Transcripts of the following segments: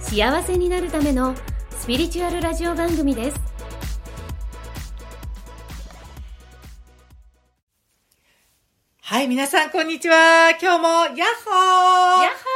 幸せになるためのスピリチュアルラジオ番組ですはい、皆さん、こんにちは。今日も、ヤッホーヤッホー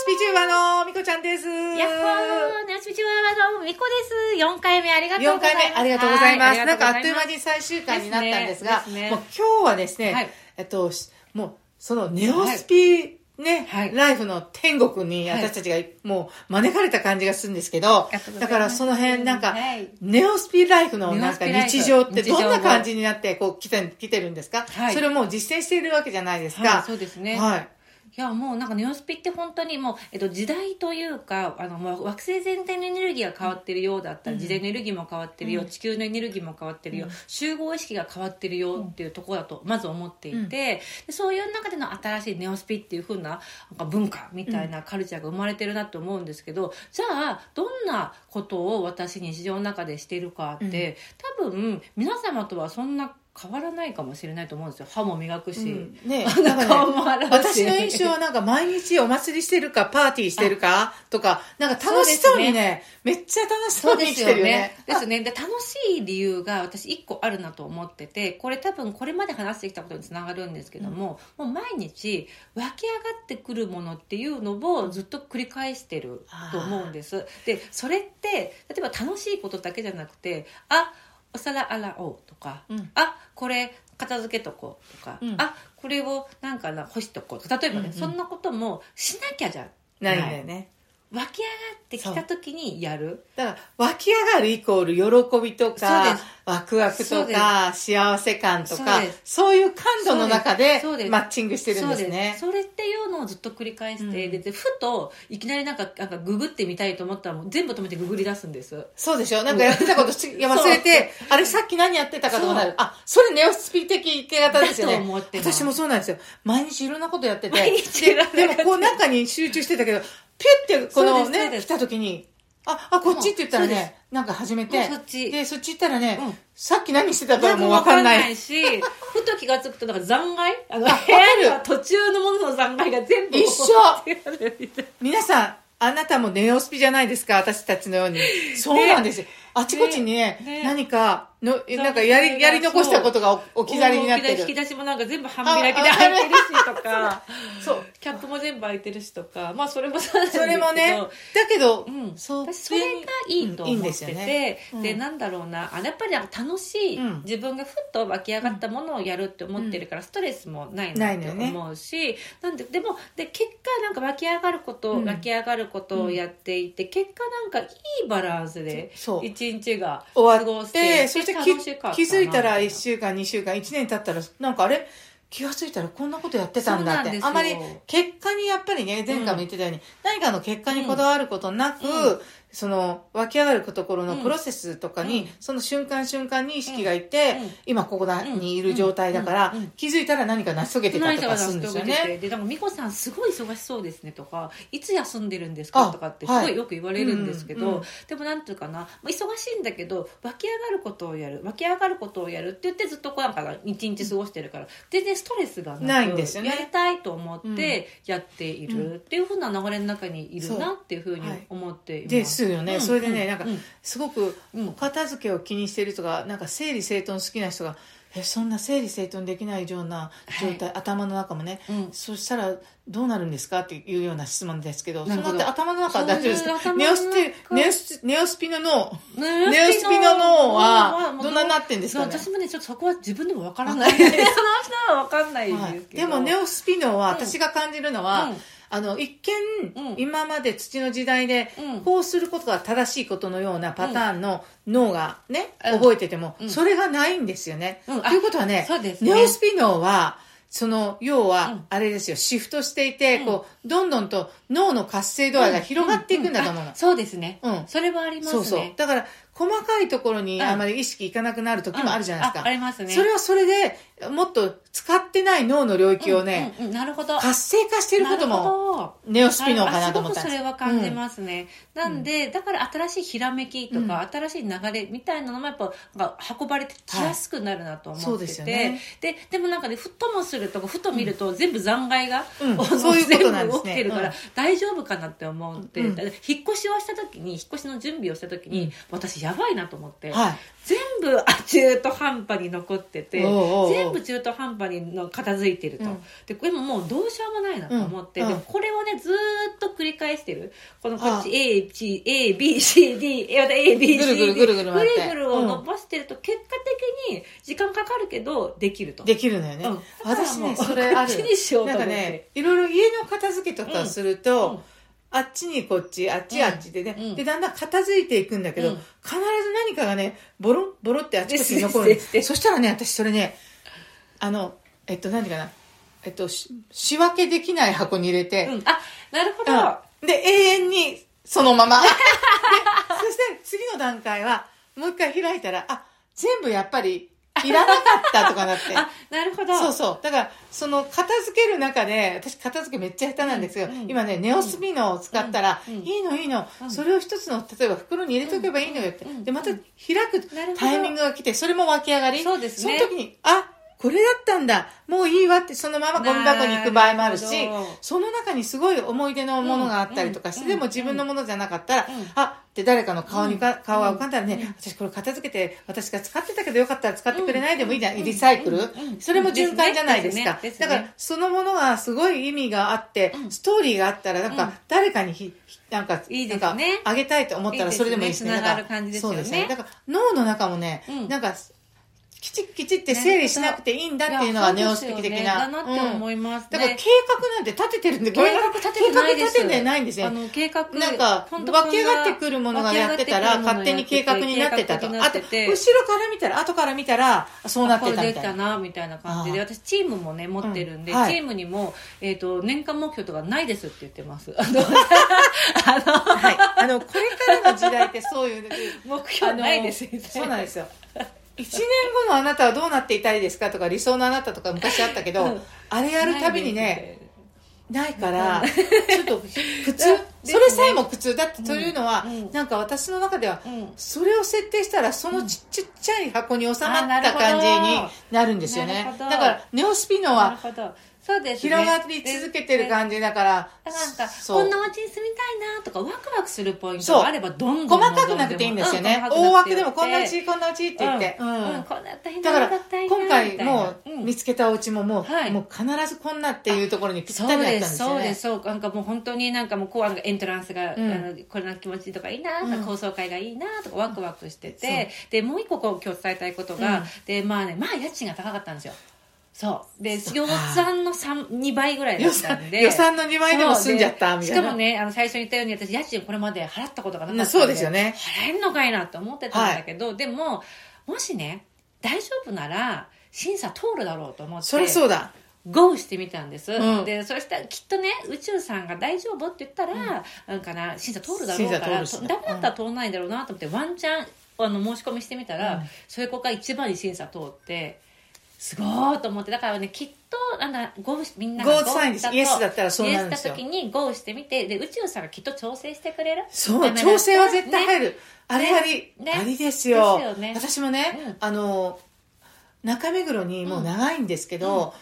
スピチューバーのみこちゃんです。やっほーナスピチュアワのみこです。4回目ありがとう4ございます。回目、ありがとうございます。はなんか、あっという間に。に最終回になったんですが、ですねですねもう今日はですね、はいえっと、しもう、そのネオスピ、ね、はい。ライフの天国にはい私たちがもう招かれた感じがするんですけど、ありがとうござい。だからその辺なんか、はい。ネオスピライフのネなんか日常ってどんな感じになってこう来て来てるんですか、はい。それをもう実践しているわけじゃないですか。はい、そうですね。はい。いやもうなんかネオスピって本当にもう、えっと、時代というかあの惑星全体のエネルギーが変わってるようだったら、うん。時代のエネルギーも変わってるよ、うん。地球のエネルギーも変わってるよ、うん。集合意識が変わってるよっていうところだとまず思っていて、でそういう中での新しいネオスピっていう風ななんか文化みたいなカルチャーが生まれてるなと思うんですけど、じゃあどんなことを私日常の中でしているかって、多分皆様とはそんな変わらないかもしれないと思うんですよ。歯も磨くし、うん。ね 顔も洗うし。私の印象はなんか毎日お祭りしてるかパーティーしてるか とか、なんか楽しそうにね、めっちゃ楽しそうに生きてるよね。ですね。で、楽しい理由が私一個あるなと思ってて、これ多分これまで話してきたことにつながるんですけども、もう毎日湧き上がってくるものっていうのをずっと繰り返してると思うんです。で、それって、例えば楽しいことだけじゃなくて、あ、お皿洗おうとか、うん。あ、これ片付けとこうとか、うん。あ、これをなんかな干しとこうとか、例えばね、うんうんそんなこともしなきゃじゃないんだよね。湧き上がってきた時にやる。だから、湧き上がるイコール喜びとかワクワクとか、幸せ感とかそういう感度の中でマッチングしてるんですね。それっていうのをずっと繰り返して、うん。ででふといきなりなんかなんかググってみたいと思ったらもう全部止めてググり出すんです。そうでしょ。なんかやってたこと忘れて、あれさっき何やってたかとかなる。あ、それネオスピ的生き方ですよね。私もそうなんですよ。毎日いろんなことやってて。でもこう中に集中してたけど、ピュってこのね、来た時に、あ、あ、こっちって言ったらそうでね、なんか始めて、もうそっち。で、そっち行ったらね、うん。さっき何してたかもうわかんない。し ふと気が付くとなんか残骸あの部あわかる。屋には途中のものの残骸が全部一緒。みたいな皆さん、あなたもネオスピじゃないですか私たちのように。そうなんですよ。あちこちにね、ね。何かの、なんかやり、やり残したことが置き去りになってる。引き出しもなんか全部半開きで開いてるしとかそう。キャップも全部開いてるしとかまあそれもそうそれもね、だけど、うん、そう私それがいいと思ってて、ねうんでなんだろうなあやっぱりなんか楽しい、うん自分がふっと湧き上がったものをやるって思ってるから、ストレスもないなって思うし、なんででもで結果なんか湧き上がること、うん湧き上がることをやっていて、結果なんかいいバランスでそう一日が終わ過ごせって、そして。気づいたら1週間、2週間、1年経ったら、なんかあれ？気がついたらこんなことやってたんだって。あまり結果にやっぱりね、前回も言ってたように、何かの結果にこだわることなく、うんその湧き上がるところのプロセスとかに、うん。その瞬間瞬間に意識がいて、うん。今ここだにいる状態だから、気づいたら何か成し遂げてたとかするんですよね。で、なんか、美子さんすごい忙しそうですねとか、いつ休んでるんですかあとかってすはいごい。よく言われるんですけど、でもなんていうかな、まあ忙しいんだけど、湧き上がることをやる、湧き上がることをやるって言ってずっとこうなんか一日過ごしてるから、全然ストレスがないんですよね。やりたいと思ってやっているっていうふうな流れの中にいるなっていうふうに思っています。ですよね、うんそれでね、うんなんかうん。すごくうん。お片付けを気にしてる人がなんか整理整頓好きな人がえそんな整理整頓できないような状態、頭の中もね、うん。そしたらどうなるんですかっていうような質問ですけどそんなって頭の中は大丈夫ですか？ネオスネオスネオスピの脳ネネオスピの脳はどんなになってんですかね？私もねちょっとそこは自分でも分からない。その人は分かんないんはいですけど、でもネオスピ脳はうん私が感じるのは、うんあの一見、うん。今まで土の時代で、うん。こうすることが正しいことのようなパターンの脳がね、うん。覚えてても、うん。それがないんですよね。うん。ということはねそうですね。ネオスピ脳はその要うん。はあれですよシフトしていて、うん。こうどんどんと脳の活性度合いが広がっていくんだと思うの。そうですね。うん。それはありますね。そうそう。だから、細かいところにあまり意識いかなくなる時もあるじゃないですか。ありますね。それはそれで、もっと使ってない脳の領域をね、うんうんうん。なるほど。活性化してることも、ネオスピノーかなと思ったんです。ごくそれは感じますね。なんで、だから新しいひらめきとか、新しい流れみたいなのもやっぱ運ばれてきやすくなるなと思ってて、はい。ですよね。ででもなんかねふともするとふと見ると全部残骸が、うん。そういうことなんですね。全部起きてるから、うん。大丈夫かなって思って、引っ越しをした時に引っ越しの準備をした時に、うん。私やばいなと思って、はい。全部あ中途半端に残ってて全部中途半端にの片付いてると、うん。でこれももうどうしようもないなと思って、うん。でもこれをねずーっと繰り返してる。このこっちあ。A, C A B C D また A B ぐるぐるぐるぐるぐるぐるを伸ばしてると結果的に時間かかるけどできると。できるのよね。うん。私ね、それある。なんかね、いろいろ家の片付けとかすると、うん。うんあっちにこっち、あっちあっちでね、うん。で、だんだん片付いていくんだけど、うん。必ず何かがね、ボロン、ボロってあちこちに残るですですです。そしたらね、私それね、あの、えっと、何ていうかな、えっと、し仕分けできない箱に入れて、うん、あなるほど、うん。で、永遠にそのまま。で、そして次の段階は、もう一回開いたら、あ、全部やっぱり、いらなかったとかなって。あなるほどそうそう。だから、その片付ける中で、私片付けめっちゃ下手なんですよ。うんうん今ね、ネオスピノを使ったら、うんうんいいのいいの、うんそれを一つの、例えば袋に入れとけばいいのよって。で、また開くタイミングが来て、それも湧き上がり。そうですねその時に、あ、これだったんだ。もういいわって、そのままゴミ箱に行く場合もあるしその中にすごい思い出のものがあったりとかして、うんでも自分のものじゃなかったら、うん。あ、って誰かの顔にか、うん。顔が浮かんだらね、うん。私これ片付けて、私が使ってたけどよかったら使ってくれないでもいいじゃん、リサイクル、それも循環じゃないですか。だから、そのものがすごい意味があって、うん。ストーリーがあったら、なんかうん、誰かにひ、ひなんか、いいですね。なんか、あげたいと思ったらそれでもいいですね。だからそうですね。だから、脳の中もね、うん。なんか、きちっきちって整理しなくていいんだっていうのがネオス的的な。だなって思いますねだから計画なんて立ててるんで、計画立ててないです計画立ててないんですよあ。の計画なんか、本当湧き上がってくるものがやってたら、勝手に計画になってたと。あと、後ろから見たら、後から見たら、そうなってたみたいな。たなみたいな感じであ私チームもね持ってるんで、チームにも、えー、と年間目標とかないですって言ってますあのあの はい。あの、これからの時代ってそういう、目標ないですそうなんですよ。一年後のあなたはどうなっていたいですかとか理想のあなたとか昔あったけど、うん。あれやるたびにね、ないから、うんちょっと 苦痛、ね。それさえも苦痛。だってというのは、うん。うんなんか私の中では、うん。それを設定したらそのちちっちゃい箱に収まった感じになるんですよね。だからネオスピノはそうですね。広がり続けてる感じだから、だからなんかこんなお家に住みたいなとかワクワクするポイントがあればどんどん細かくなくていいんですよね、大枠でもこんなうちこんなうちって言って、うん。こんな大変だから今回もううん。見つけたお家ももう,、はい。もう必ずこんなっていうところにぴったそうりだったんでですすよね。そうですそうなんかもう本当になんかもうこうエントランスが、うん。あのこれの気持ちとかいいな、うん。高層階がいいなとかワクワクしてて、でもう一個こう今日伝えたいことが、うん。でまあねまあ家賃が高かったんですよそう。で予算の3 2倍ぐらいだ予ったんで。算予算の2倍でも済んじゃったみたいな。しかもねあの最初に言ったように私家賃これまで払ったことがなかったんでそうですよね。払えんのかいなと思ってたんだけど、でももしね大丈夫なら審査通るだろうと思ってそりゃそうだ。GO してみたんです、うん。でそしたらきっとね宇宙さんが大丈夫って言ったら、なんかな審査通るだろうからダメだったら通らないんだろうなと思って、ワンチャンあの申し込みしてみたら、うん。それこが一番に審査通ってすごーと思ってだからねきっとなんだ GO しみんな GO サインです。イエスだったらそうなるんですよ。イエスした時に GO してみてで宇宙さんがきっと調整してくれる？そう調整は絶対入る、ね。あれあり、ね。ありですよ。ね。私もね、うん。あの中目黒にもう長いんですけど、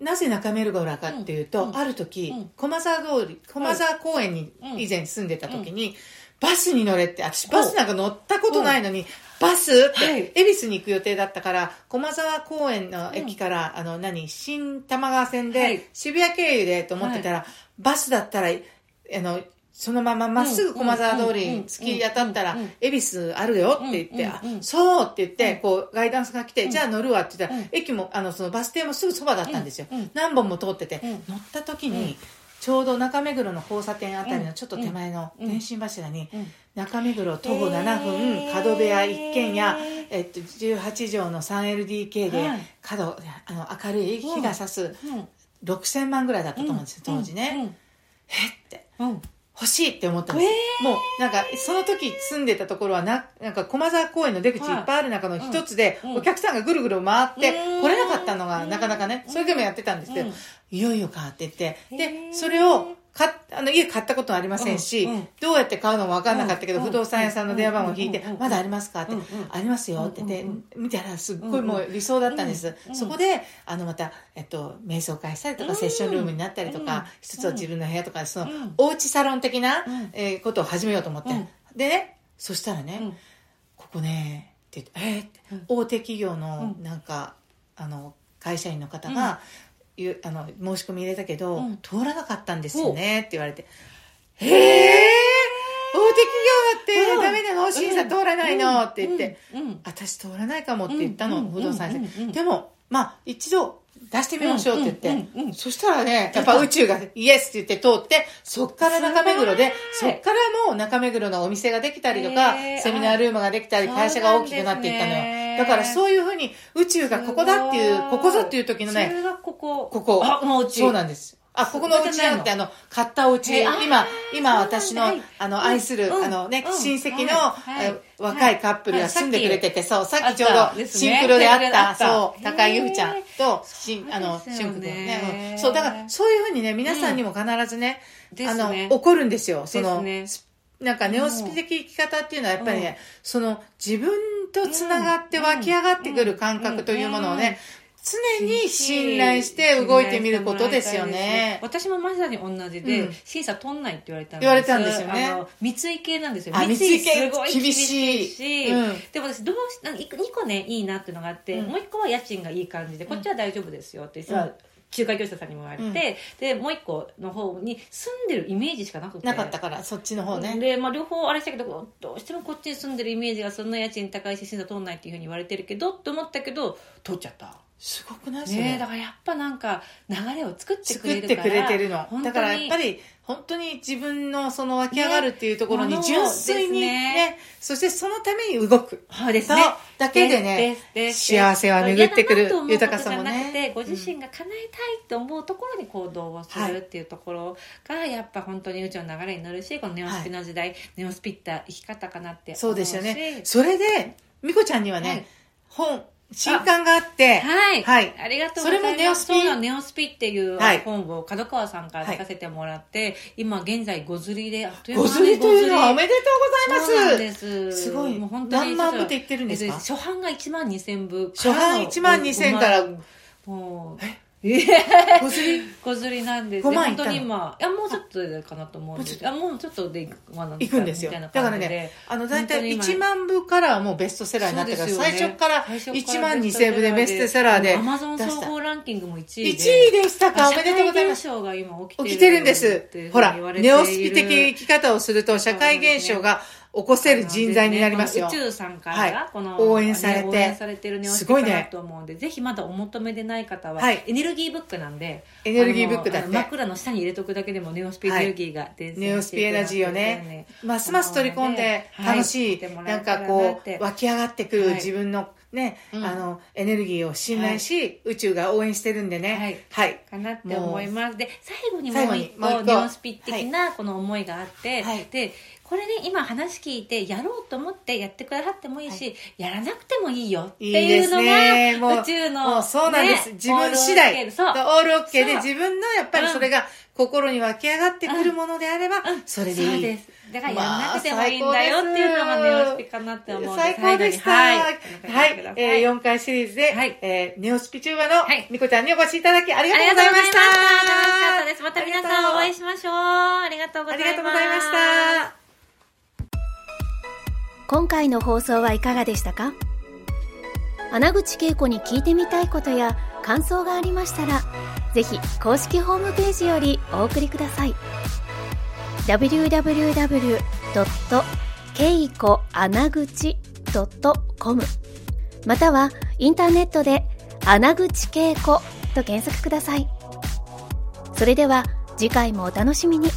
なぜ中目黒かっていうと、うん。ある時、うん。駒沢通り駒沢公園にうん。以前住んでた時に、バスに乗れって私バスなんか乗ったことないのに、バス？って、はい。恵比寿に行く予定だったから駒沢公園の駅から、あの何？新玉川線で、はい。渋谷経由でと思ってたら、バスだったらあのそのまままっすぐ駒沢通りに突き当たったらうんうん。うん、恵比寿あるよって言って、うんうんうん。あ、そうって言って、こう、ガイダンスが来て、じゃあ乗るわって言ったらうん、駅も、あの、そのバス停もすぐそばだったんですよ。うんうん。何本も通っててうん、乗った時うん。に、ちょうど中目黒の交差点あたりうんのちょっと手前のうん。電信柱にうん、中目黒徒歩7へ分、ー。角部屋一軒家、えっと、18畳の 3LDK ではい、角、あの、明るい日が差すうん。6000万ぐらいだったと思うんですよ、当時ね。うん。えって。うん。欲しいって思ったんです、もうなんかその時住んでたところはななんか駒沢公園の出口い。っぱいある中の一つで、うん。お客さんがぐるぐる回ってうん。来れなかったのがなかなかね、うんそれでもやってたんですけど、うん。いよいよかって言って。へでー。それをかあの家買ったことはありませんし、うんうん。どうやって買うのも分かんなかったけど、うん不動産屋さんの電話番号を引いて、まだありますか？って、ありますよって言って、見たらすっごいもう理想だったんです、うんそこであのまた、えっと、瞑想会したりとか、うんセッションルームになったりとか、うん一つは自分の部屋とかその、うんおうちサロン的な、うん。えーことを始めようと思って、うん。でねそしたらね、うん。ここねって言ってえー大手企業のうん。なんか、あの会社員の方が、ゆあの申し込み入れたけど、うん。通らなかったんですよねって言われて「へえ大手企業だってダメなの審査通らないの」って言って。うん。うん。私通らないかもって言ったの、うん。不動産屋うん。うん。うん。でもまあ一度出してみましょうって言って、うん。うん。うん。うん。そしたらねやっぱ宇宙がイエスって言って通ってそっから中目黒ですごいそっからもう中目黒のお店ができたりとか、へー。セミナールームができたりあ会社が大きくなっていったのよだからそういうふうに宇宙がここだっていうここぞっていう時のねここ。ここ。あ、もううち。そうなんです。あ、ここのお家じゃなくて、あの、買ったお家、今、今私のあの、愛する、うん。あのね、うん。親戚の、若いカップルが住んでくれてて、そう、さっきちょうど、シンクロであったた。そう、高井由布ちゃんへと、しあの、シンクロね、うん。そう、だから、そういうふうにね、皆さんにも必ずね、あの、起こるんですよ、その、なんかネオスピ的生き方っていうのはやっぱりその自分とつながって湧き上がってくる感覚というものをね、常に信頼して動いてみることですよね。私もまさに同じで、うん。審査取んないって言われたんです。言われたんですよね。三井系なんですよ。あ三井すごい厳しいし。うん。でも私どうしなんか2個ねいいなっていうのがあって、うん。もう1個は家賃がいい感じでこっちは大丈夫ですよってさ、うん仲介業者さんにも言われて、うん。でもう1個の方に住んでるイメージしかなくて。なかったから、そっちの方ね。で、まあ、両方あれしたけどどうしてもこっちに住んでるイメージがそんな家賃高いし審査通んないっていうふうに言われてるけどって思ったけど通っちゃったすごくない？それ。ねえだからやっぱなんか流れを作ってくれるからてくれてるの。だからやっぱり本当に自分のその湧き上がるっていうところにね純粋にねね。そしてそのために動く。そうですね。だけでね幸せは巡ってくる豊かさもね。ご自身が叶えたいと思うところに行動をするっていうところがやっぱ本当に宇宙の流れに乗るしこのネオスピの時代、ネオスピった生き方かなって思そうですよね。しそれで美子ちゃんにはね、はい。本新刊があって。はい、はい。ありがとうございます。それもネオスピ。ネオスピっていうはい。本を角川さんから出させてもらって、今現在ご釣りであっという間にご釣りというのはおめでとうごそうなんざいまです。すすごい。もう本当に何万部って言ってるんですか？えっと初版が1万2000部。初版1万2000からもう ご釣り？小釣りなんです5万い本当に今。いやもうちょっとでかなと思うんですいやもうちょっとで行くんですよ。だからねあの大体本当に今。1万部からはもうベストセラーになってから、ね最初から最初1万2000部でベストセラーで。アマゾン総合ランキングも1 1位で。位でしたか？おめでとうございます。が今起きてるんです。ほらネオスピ的生き方をすると社会現象が起こせる人材になりますよ。宇宙さんから、はいこの応援されて。ね応援されてすごいねと思うんで、ぜひまだお求めでない。方は、はいエネルギーブックなんでエネルギーブックだって。枕の下に入れとくだけでもネオスピエネルギーが伝染ネオスピエナジーをね。ますます取り込んで楽しい、なんかこう湧き上がってくるはい。自分のね、うん。あのエネルギーを信頼し、宇宙が応援してるんでね。はい、かなって思います。で最後にもう一個個。ネオスピ的なこの思いがあって、はい。でこれね今話聞いてやろうと思ってやってくださってもいいし、やらなくてもいいよっていうのね。もうが宇宙のもうそうなんです、ね自分次第。オールオッケーそう。オールオッケーで自分のやっぱりそれが心に湧き上がってくるものであれば、うん。それでいい、そうですだからやらなくてもまあいいんだよっていうのがネオスピかなって思うので最高でした。最はいはい、えー、4回シリーズで、はいえーネオスピチューバのはいみこちゃんにお越しいただきありがあとうございまし。ございましたた。楽しかったです。また皆さんお会いしましょう。ありがとうごあざいます。りがとうございました。今回の放送はいかがでしたか？穴口恵子に聞いてみたいことや感想がありましたらぜひ公式ホームページよりお送りください www.keikoanaguchi.com またはインターネットで穴口恵子と検索ください。それでは次回もお楽しみに。